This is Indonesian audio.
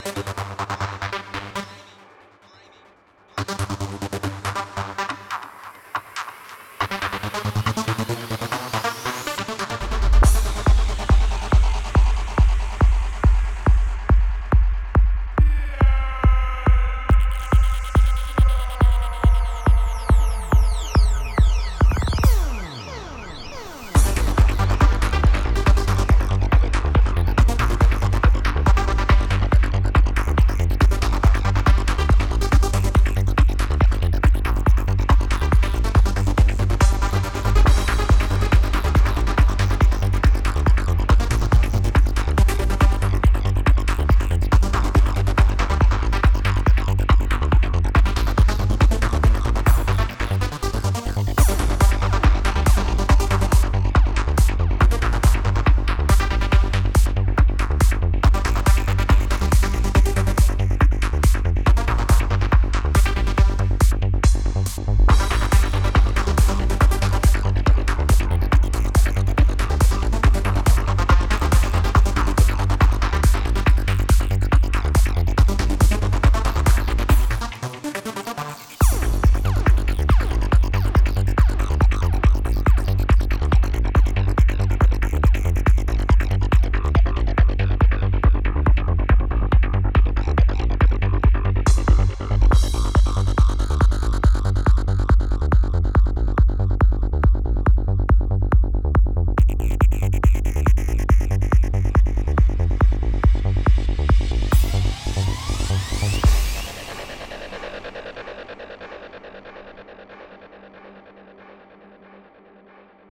Terima kasih.